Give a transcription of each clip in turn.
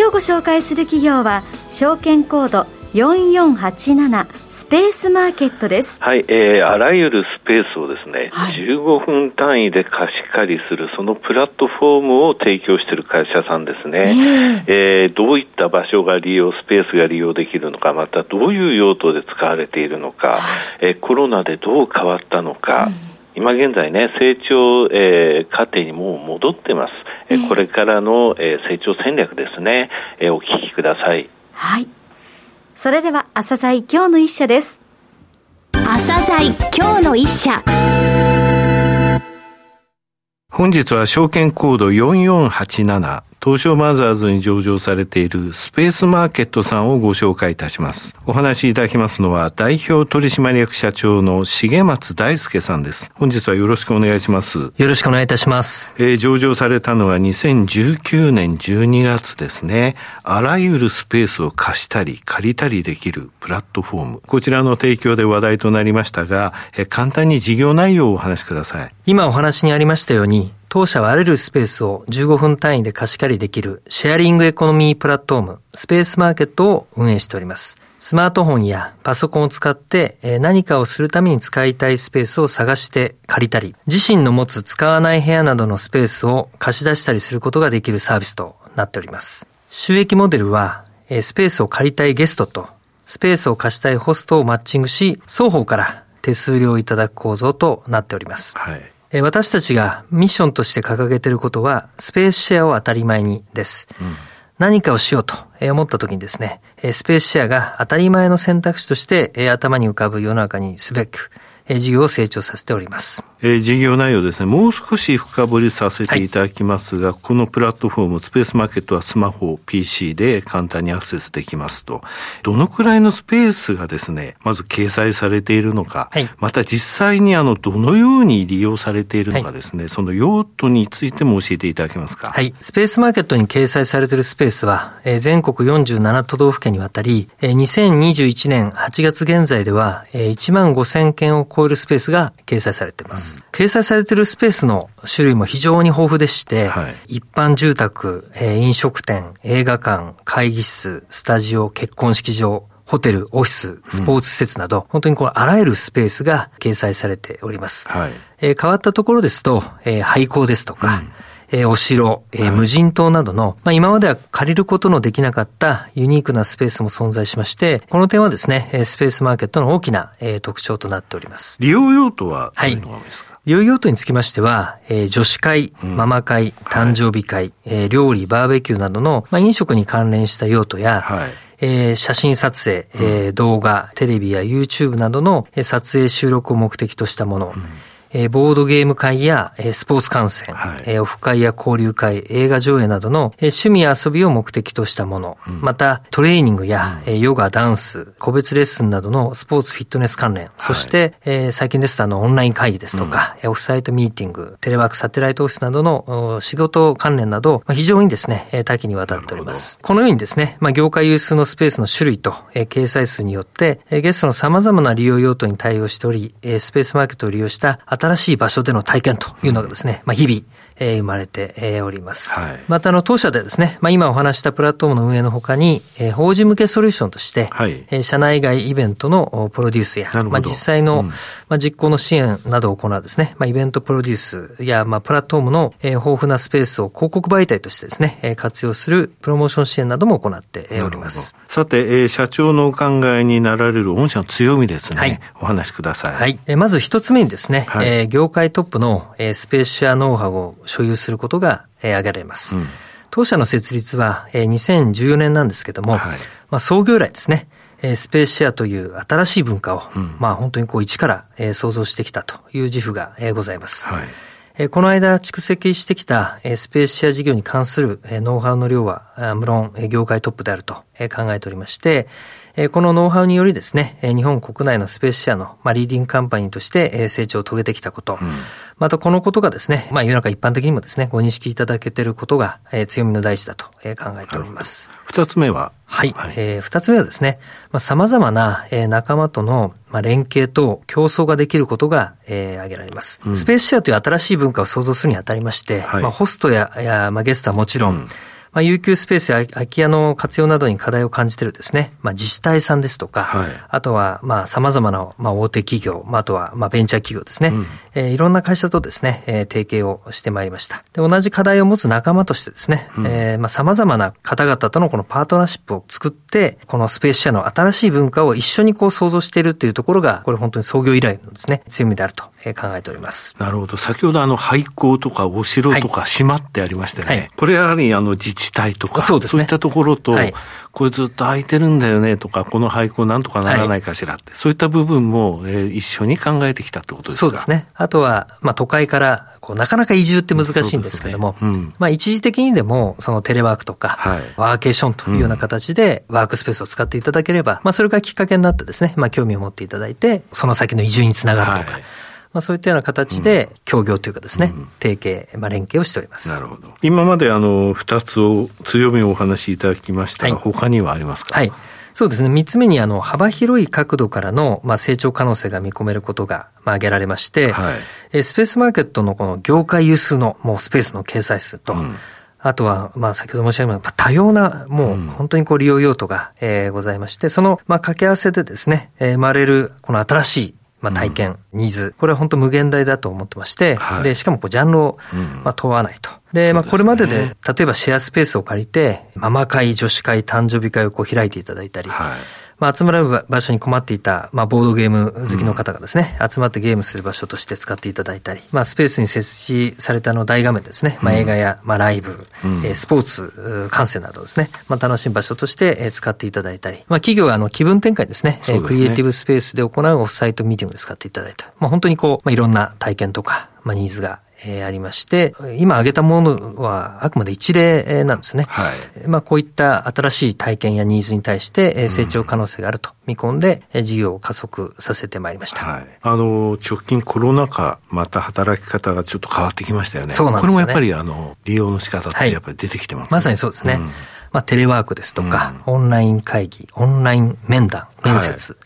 今日ご紹介する企業は証券コード4487スペースマーケットです。はい、えー、あらゆるスペースをですね、はい、15分単位で貸し借りする、そのプラットフォームを提供している会社さんですね。えー、えー、どういった場所が利用、スペースが利用できるのか、またどういう用途で使われているのか、はい、えー、コロナでどう変わったのか、うん今現在ね、成長、えー、過程にもう戻ってます。えー、これからの、えー、成長戦略ですね、えー、お聞きください。はい。それでは、朝鮮今日の一社です。朝鮮今日の一社。本日は証券コード4487東証マザーズに上場されているスペースマーケットさんをご紹介いたします。お話しいただきますのは代表取締役社長の重松大輔さんです。本日はよろしくお願いします。よろしくお願いいたします。えー、上場されたのは2019年12月ですね。あらゆるスペースを貸したり借りたりできるプラットフォーム。こちらの提供で話題となりましたが、えー、簡単に事業内容をお話しください。今お話にありましたように、当社はあらゆるスペースを15分単位で貸し借りできるシェアリングエコノミープラットフォーム、スペースマーケットを運営しております。スマートフォンやパソコンを使って何かをするために使いたいスペースを探して借りたり、自身の持つ使わない部屋などのスペースを貸し出したりすることができるサービスとなっております。収益モデルは、スペースを借りたいゲストとスペースを貸したいホストをマッチングし、双方から手数料をいただく構造となっております。はい私たちがミッションとして掲げていることは、スペースシェアを当たり前にです。うん、何かをしようと思った時にですね、スペースシェアが当たり前の選択肢として頭に浮かぶ世の中にすべく、事業を成長させております。えー、事業内容ですね、もう少し深掘りさせていただきますが、はい、このプラットフォーム、スペースマーケットはスマホ、PC で簡単にアクセスできますと。どのくらいのスペースがですね、まず掲載されているのか、はい、また実際にあの、どのように利用されているのかですね、はい、その用途についても教えていただけますか？はい。スペースマーケットに掲載されているスペースは、えー、全国47都道府県にわたり、えー、2021年8月現在では、えー、1万5000件を超えるスペースが掲載されています。うん、掲載されているスペースの種類も非常に豊富でして、はい、一般住宅、えー、飲食店、映画館、会議室、スタジオ、結婚式場、ホテル、オフィス、スポーツ施設など、うん、本当にこのあらゆるスペースが掲載されております。はい、えー、変わったところですと、えー、廃校ですとか、うんえー、お城、えー、無人島などの、まあ、今までは借りることのできなかったユニークなスペースも存在しまして、この点はですね、スペースマーケットの大きな、えー、特徴となっております。利用用途はどういうのですか、はい利用用途につきましては、えー、女子会、ママ会、誕生日会、はい、えー、料理、バーベキューなどの、まあ、飲食に関連した用途や、はい、えー、写真撮影、えー、動画、テレビや YouTube などの撮影収録を目的としたもの、うんえー、ボードゲーム会や、えー、スポーツ観戦、はい、えー、オフ会や交流会、映画上映などの、えー、趣味や遊びを目的としたもの、うん、またトレーニングや、うん、ヨガ、ダンス、個別レッスンなどのスポーツフィットネス関連、はい、そして、えー、最近ですとあのオンライン会議ですとか、うん、オフサイトミーティング、テレワーク、サテライトオフィスなどの仕事関連など、まあ、非常にですね、多岐にわたっております。このようにですね、まあ、業界有数のスペースの種類と、えー、掲載数によって、えー、ゲストの様々な利用用途に対応しており、えー、スペースマーケットを利用した新しい場所でのの体験というのがですね、まあ、日々、えー、生まれて、えー、おります。はい、また、あの、当社でですね、まあ、今お話したプラットフォームの運営のほかに、えー、法人向けソリューションとして、はい、えー、社内外イベントのプロデュースや、まあ、実際の、うん、まあ、実行の支援などを行うですね、まあ、イベントプロデュースや、まあ、プラットフォームの、えー、豊富なスペースを広告媒体としてですね、えー、活用するプロモーション支援なども行っております。さて、えー、社長のお考えになられる御社の強みですね、はい、お話しください。はい。えー、まず一つ目にですね、はい、えー、業界トップの、えー、スペースシェアノウハウを所有することがえー、挙げられます。うん、当社の設立は、えー、2014年なんですけども、はい、まあ、創業以来ですね、えー、スペースシェアという新しい文化を、うん、まあ本当にこう一から、えー、創造してきたという自負が、えー、ございます。はいこの間蓄積してきたスペースシェア事業に関するノウハウの量は無論業界トップであると考えておりまして、このノウハウによりですね、日本国内のスペースシェアのリーディングカンパニーとして成長を遂げてきたこと、うん、またこのことがですね、まあ世の中一般的にもですね、ご認識いただけていることが強みの大事だと考えております。二つ目は？はい。はい、えー、二つ目はですね、まあ、様々な、えー、仲間との、まあ、連携と競争ができることが、えー、挙げられます、うん、スペースシェアという新しい文化を創造するにあたりまして、はい、まあ、ホストやや、まあ、ゲストはもちろん、うんまあ、有給スペースや空き家の活用などに課題を感じているですね、まあ、自治体さんですとか、はい、あとは、まあ、様々な、まあ、大手企業、まあ、あとは、まあ、ベンチャー企業ですね、うん、えー、いろんな会社とですね、えー、提携をしてまいりました。で、同じ課題を持つ仲間としてですね、うん、えー、まあ、様々な方々とのこのパートナーシップを作って、このスペースシェアの新しい文化を一緒にこう創造しているというところが、これ本当に創業以来のですね、強みであると考えております。なるほど。先ほどあの、廃校とかお城とか島ってありましたね。はい、これやはりあの、自治体とか、そうですね。そういったところと、はい、これずっと空いてるんだよねとか、この廃校なんとかならないかしらって、はい、そういった部分も、えー、一緒に考えてきたってことですか？そうですね。あとは、まあ都会からこうなかなか移住って難しいんですけども、ねうん、まあ一時的にでもそのテレワークとか、はい、ワーケーションというような形でワークスペースを使っていただければ、まあそれがきっかけになってですね、まあ興味を持っていただいて、その先の移住につながるとか、はいまあ、そういったような形で協業というかですね、うん、提携、まあ、連携をしております。なるほど。今まであの、二つを、強みをお話しいただきましたが、はい、他にはありますか？はい。そうですね。三つ目に、あの、幅広い角度からの、まあ、成長可能性が見込めることが、まあ、挙げられまして、はい、スペースマーケットのこの業界有数の、もうスペースの掲載数と、うんあとは、まあ、先ほど申し上げた多様な、もう本当にこう利用用途が、えー、ございまして、その、まあ、掛け合わせでですね、えー、生まれる、この新しいまあ、体験、うん、ニーズ、これは本当無限大だと思ってまして、はい、で、しかもこうジャンルを、まあ、問わないと。で、まあ、これまでで、例えばシェアスペースを借りて、ママ会、女子会、誕生日会をこう開いていただいたり、はいまあ、集まる場所に困っていた、まあ、ボードゲーム好きの方がですね、うん、集まってゲームする場所として使っていただいたり、まあ、スペースに設置されたの大画面ですね、まあ、映画や、まあ、ライブ、うん、スポーツ観戦などですね、まあ、楽しむ場所として使っていただいたり、まあ、企業はあの気分転換ですね、すね。クリエイティブスペースで行うオフサイトミーティングで使っていただいた。まあ、本当にこう、まあ、いろんな体験とか、まあ、ニーズがえー、ありまして、今挙げたものはあくまで一例なんですね。はい。まあこういった新しい体験やニーズに対して成長可能性があると見込んで、事業を加速させてまいりました。はい。あの、直近コロナ禍、また働き方がちょっと変わってきましたよね。そうなんですね。これもやっぱりあの、利用の仕方ってやっぱり出てきてます、ねはい、まさにそうですね。うんまあ、テレワークですとか、うん、オンライン会議、オンライン面談、面接、はい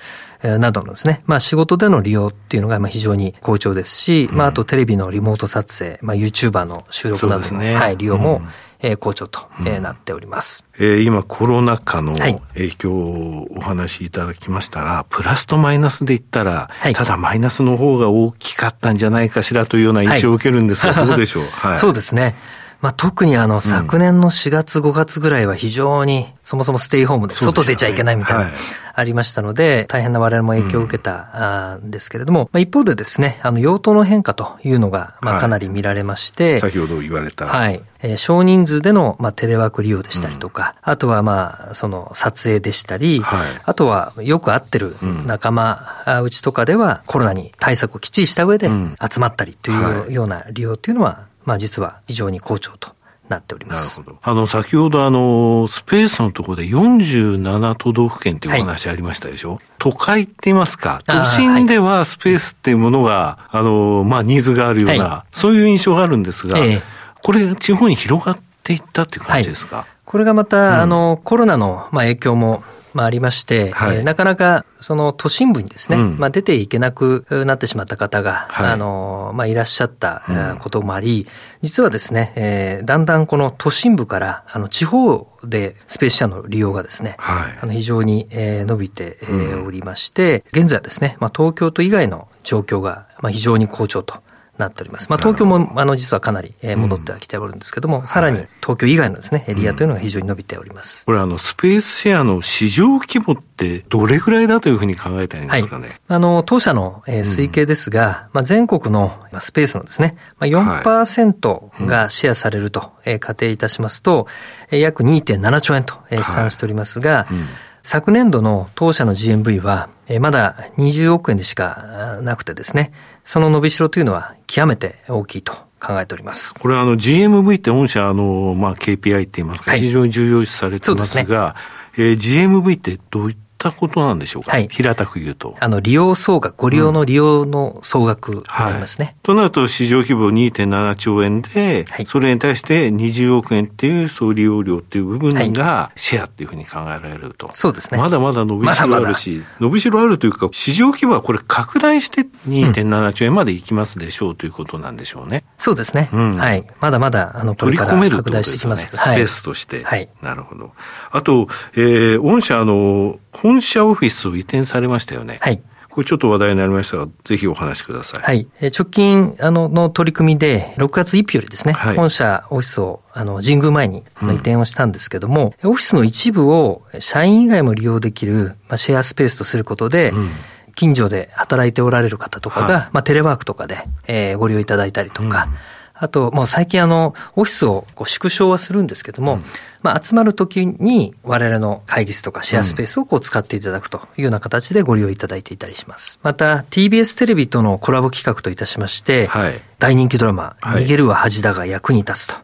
などのですね、まあ仕事での利用っていうのがまあ非常に好調ですし、うん、まああとテレビのリモート撮影、まあ YouTuber の収録などの、ね、はい、利用も、え好調と、えなっております。えー、今コロナ禍の影響をお話しいただきましたが、はい、プラスとマイナスで言ったら、はい、ただマイナスの方が大きかったんじゃないかしらというような印象を受けるんですが、はい、どうでしょう、はい、そうですね。まあ、特にあの、昨年の4月5月ぐらいは非常に、そもそもステイホームで外出ちゃいけないみたいな、ありましたので、大変な我々も影響を受けたん。ですけれども、まあ、一方でですね、あの、用途の変化というのが、まあ、かなり見られまして、先ほど言われた。はい。えー、少人数での、まあ、テレワーク利用でしたりとか、あとは、まあ、その、撮影でしたり、はい、あとは、よく会ってる仲間、うちとかでは、コロナに対策をきっちりした上で集まったりというような利用というのは、まあ実は非常に好調となっております。なるほど。あの、先ほどあの、スペースのところで47都道府県っていうお話ありましたでしょ、はい、都会って言いますか、都心ではスペースっていうものが、あの、まあ、ニーズがあるような、はい、そういう印象があるんですが、ええ、これ、地方に広がっていったっていう感じですか、はい、これがまた、うん、あの、コロナの、まあ、影響もまあ、ありまして、はい、えー、なかなかその都心部にですね、うん、まあ、出ていけなくなってしまった方が、はい、あの、まあ、いらっしゃったこともあり、うん、実はですね、えー、だんだんこの都心部から、あの、地方でスペース車の利用がですね、はい、あの非常に、えー、伸びて、えー、おりまして、現在はですね、まあ、東京都以外の状況が、まあ、非常に好調と。なっております。まあ、東京も、あの、実はかなり、え戻ってはきておるんですけども、うん、さらに東京以外のですね、エリアというのが非常に伸びております。これ、あの、スペースシェアの市場規模ってどれぐらいだというふうに考えたらいいんですかね？はい、あの、当社の、え推計ですが、うん、まあ、全国のスペースのですね、まあ、4%がシェアされると、え仮定いたしますと、え約2.7兆円と、え試算しておりますが、はいうん。昨年度の当社の GMV は、まだ20億円でしかなくてですね、その伸びしろというのは極めて大きいと考えております。これあの GMV って御社あの、まあ、KPI って言いますか、非常に重要視されてますが、すね、えー、GMV ってどういったったことなんでしょうか、はい、平たく言うと。あの、利用総額、ご利用の利用の総額になりますね。はい、となると、市場規模2.7兆円で、はい、それに対して20億円っていう総利用量っていう部分がシェアっていうふうに考えられると。そうですね。まだまだ伸びしろあるし、まだまだ伸びしろあるというか、市場規模はこれ拡大して2.7兆円までいきますでしょうということなんでしょうね。そうですね。うん、はい。まだまだ、あの、取り込める拡大してきます。スペースとして。はい。なるほど。あと、えー、御社あの、本社オフィスを移転されましたよね。はい。これちょっと話題になりましたが、ぜひお話しください。はい。直近、あの、の取り組みで、6月1日よりですね、はい、本社オフィスを、あの、神宮前に移転をしたんですけども、うん、オフィスの一部を社員以外も利用できる、まあ、シェアスペースとすることで、うん近所で働いておられる方とかが、はい、まあ、テレワークとかで、えー、ご利用いただいたりとか、うんあと、もう最近あの、オフィスをこう縮小はするんですけども、うん、まあ集まるときに我々の会議室とかシェアスペースをこう使っていただくというような形でご利用いただいていたりします。また、TBS テレビとのコラボ企画といたしまして、はい、大人気ドラマ、はい、逃げるは恥だが役に立つと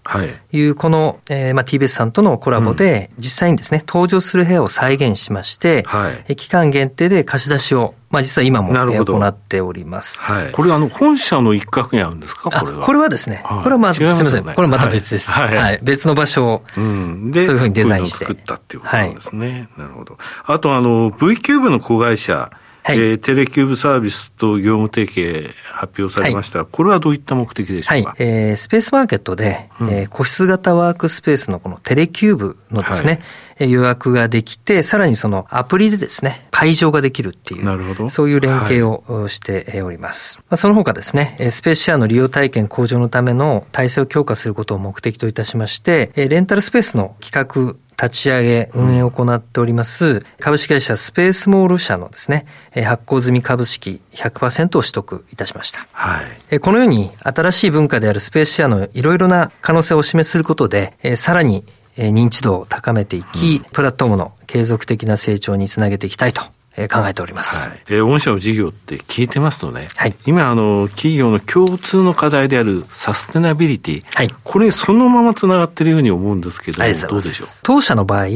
いう、この、えー、まあ TBS さんとのコラボで、実際にですね、登場する部屋を再現しまして、はい、期間限定で貸し出しをまあ実は今も行っております。はい。これあの本社の一角にあるんですか？これは。これはですね、これはまあ、すみません。これはまた別です。はい。はい、別の場所を、うん、で、そういうふうにデザインして。作ったっていうことなんですね。なるほど。あとあの、V キューブの子会社、はい、えー、テレキューブサービスと業務提携発表されました、はい、これはどういった目的でしょうか、はいえー、スペースマーケットで、うん、えー、個室型ワークスペースのこのテレキューブのですね、はい、予約ができて、さらにそのアプリでですね、会場ができるっていう、なるほどそういう連携をしております。はい、まあ、その他ですね、スペースシェアの利用体験向上のための体制を強化することを目的といたしまして、レンタルスペースの企画立ち上げ、運営を行っております、株式会社スペースモール社のですね、発行済み株式100%を取得いたしました。はい。このように、新しい文化であるスペースシェアのいろいろな可能性をお示しすることで、さらに認知度を高めていき、プラットフォームの継続的な成長につなげていきたいと。え考えております。はい、えー、御社の事業って聞いてますとね、はい、今あの、企業の共通の課題であるサステナビリティ、はい、これそのままつながっているように思うんですけど、どうでしょう？当社の場合、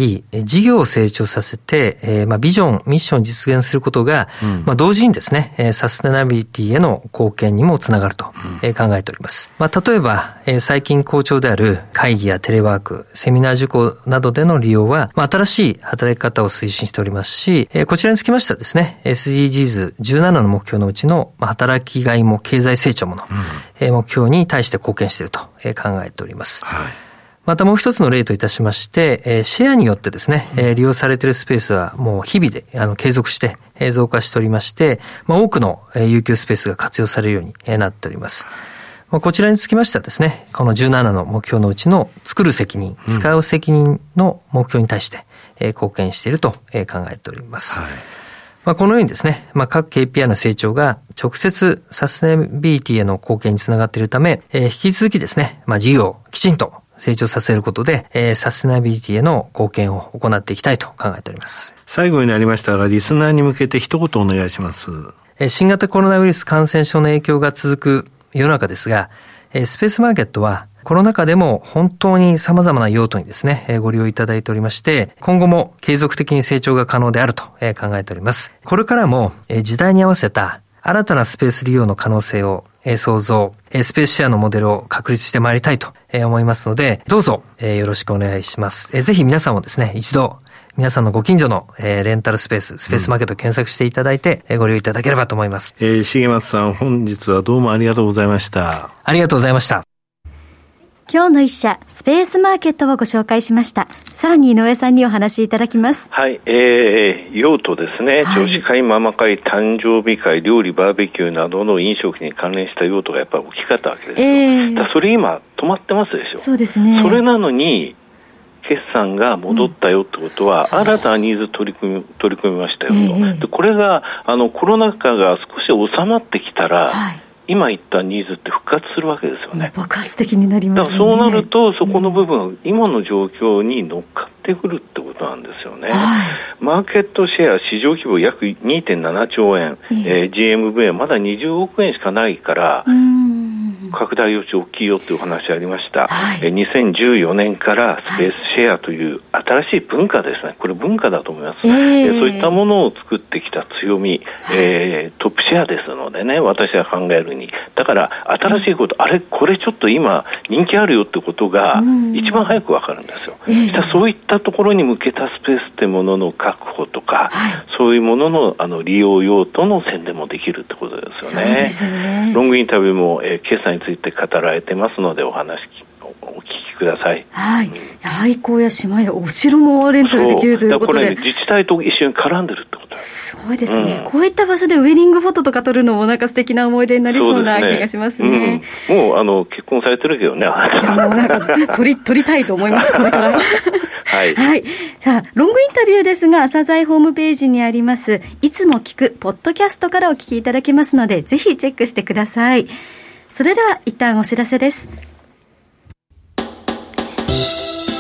事業を成長させて、えー、まあ、ビジョン、ミッションを実現することが、うん、まあ、同時にですね、サステナビリティへの貢献にもつながると、うん、考えております。まあ、例えば、最近好調である会議やテレワーク、セミナー受講などでの利用は、まあ、新しい働き方を推進しておりますし、こちらにつきましてはですね、SDGs17 の目標のうちの働きがいも経済成長もの、うん、目標に対して貢献していると考えております。はいまたもう一つの例といたしまして、シェアによってですね、利用されているスペースはもう日々であの継続して増加しておりまして、まあ、多くの有給スペースが活用されるようになっております。まあ、こちらにつきましてはですね、この17の目標のうちの作る責任、使う責任の目標に対して貢献していると考えております。はいまあ、このようにですね、まあ、各 KPI の成長が直接サステナビリティへの貢献につながっているため、えー、引き続きですね、まあ、事業をきちんと成長させることで、えー、サステナビリティへの貢献を行っていきたいと考えております。最後になりましたが、リスナーに向けて一言お願いします。えー、新型コロナウイルス感染症の影響が続く世の中ですが、えー、スペースマーケットはコロナ禍でも本当に様々な用途にですね、ご利用いただいておりまして、今後も継続的に成長が可能であると考えております。これからも時代に合わせた新たなスペース利用の可能性を創造、スペースシェアのモデルを確立してまいりたいと思いますので、どうぞよろしくお願いします。ぜひ皆さんもですね、一度皆さんのご近所の、えー、レンタルスペース、スペースマーケット検索していただいて、うん、ご利用いただければと思います。えー、重松さん、本日はどうもありがとうございました。ありがとうございました。今日の一社、スペースマーケットをご紹介しました。さらに井上さんにお話しいただきます。はい、えー、用途ですね、はい、女子会、ママ会、誕生日会、料理、バーベキューなどの飲食に関連した用途がやっぱり大きかったわけですよ。えー、だそれ今、止まってますでしょ。そうですね。それなのに、決算が戻ったよってことは、うん、新たなニーズ取り組み取り組みましたよと、えー、でこれがあのコロナ禍が少し収まってきたら、はい今言ったニーズって復活するわけですよね。爆発的になります、ね、そうなると、そこの部分、今の状況に乗っかってくるってことなんですよね。はい、マーケットシェア、市場規模約2.7兆円、えー、GMV はまだ20億円しかないから、拡大余地大きいよっていうお話ありました、はい、2014年からスペースシェアという新しい文化ですね、これ文化だと思います、えー、そういったものを作ってきた強み、えー、トップシェアですのでね、私は考えるに、だから新しいこと、あれ、これちょっと今、人気あるよってことが、一番早く分かるんですよ、えー、そういったところに向けたスペースってものの確保とか、はい、そういうもののあの利用用途の宣伝もできるってことですよね。よね。ロングインタビューも、えー、決済について語られてますので、お話お聞きください。はい。廃校や島やお城もレンタルできるということで。ね、自治体と一緒に絡んでるってことすごいですね、うん、こういった場所でウェディングフォトとか撮るのもなんか素敵な思い出になりそうな気がしますね。すねうん、もう、あの、結婚されてるけどね。いや、もうなんか、撮り、撮りたいと思います、これから。はい。はい。さあ、ロングインタビューですが、朝鮮ホームページにあります、いつも聞く、ポッドキャストからお聞きいただけますので、ぜひチェックしてください。それでは、一旦お知らせです。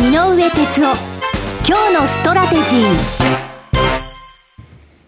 井上哲夫今日のストラテジー。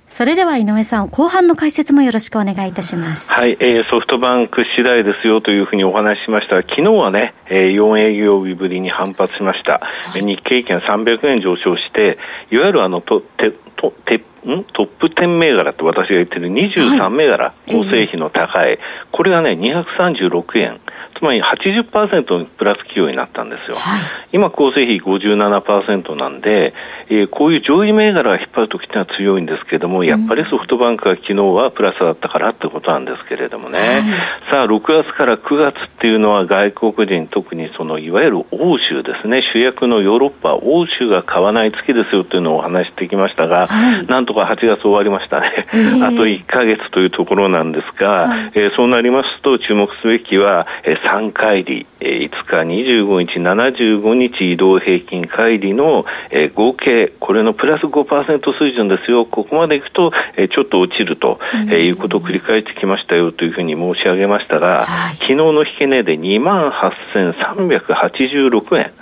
それでは井上さん、後半の解説もよろしくお願いいたします。はい、えー、ソフトバンク次第ですよというふうにお話ししました。が、昨日はね、えー、4営業日ぶりに反発しました。はい、日経平均300円上昇して、いわゆるあの、と、て、と、て、ん？トップ10銘柄って私が言ってる23銘柄、構成比の高い、これがね、236円。つまり80%プラス企業になったんですよ。はい、今、構成比57%なんで、えー、こういう上位銘柄が引っ張るときってのは強いんですけれども、やっぱりソフトバンクが昨日はプラスだったからってことなんですけれどもね。はい、さあ、6月から9月っていうのは外国人、特にそのいわゆる欧州ですね、主役のヨーロッパ、欧州が買わない月ですよっていうのをお話してきましたが、はい、なんとか8月終わりましたね。えー、あと1か月というところなんですが、はい、えー、そうなりますと注目すべきは、えー、3乖離、えー、5日、25日、75日移動平均乖離の、えー、合計、これのプラス5%水準ですよ、ここまでいくと、えー、ちょっと落ちると、えー、いうことを繰り返してきましたよというふうに申し上げましたが、はい、昨日の引け値で2万8386円。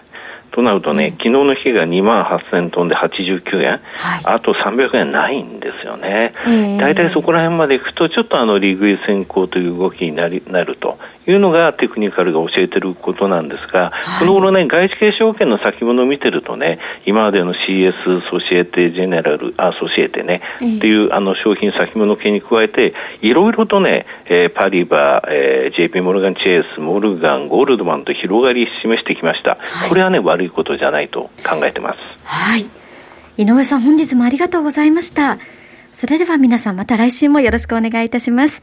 となるとね、うん、昨日の日が2万8000トンで89円、はい、あと300円ないんですよね。大体そこら辺までいくと、ちょっとあの利食い先行という動きになりなるというのがテクニカルが教えてることなんですが、はい、この頃ね、外資系証券の先物を見てるとね、今までの CS、ソシエテ、ジェネラル、あ、ソシエテね、えー、っていうあの商品先物系に加えて、いろいろとね、えー、パリバ、えー、JP モルガン・チェイス、モルガン、ゴールドマンと広がり示してきました。はい、これはね、悪いことじゃないと考えてます。はい。井上さん、本日もありがとうございました。それでは皆さんまた来週もよろしくお願いいたします。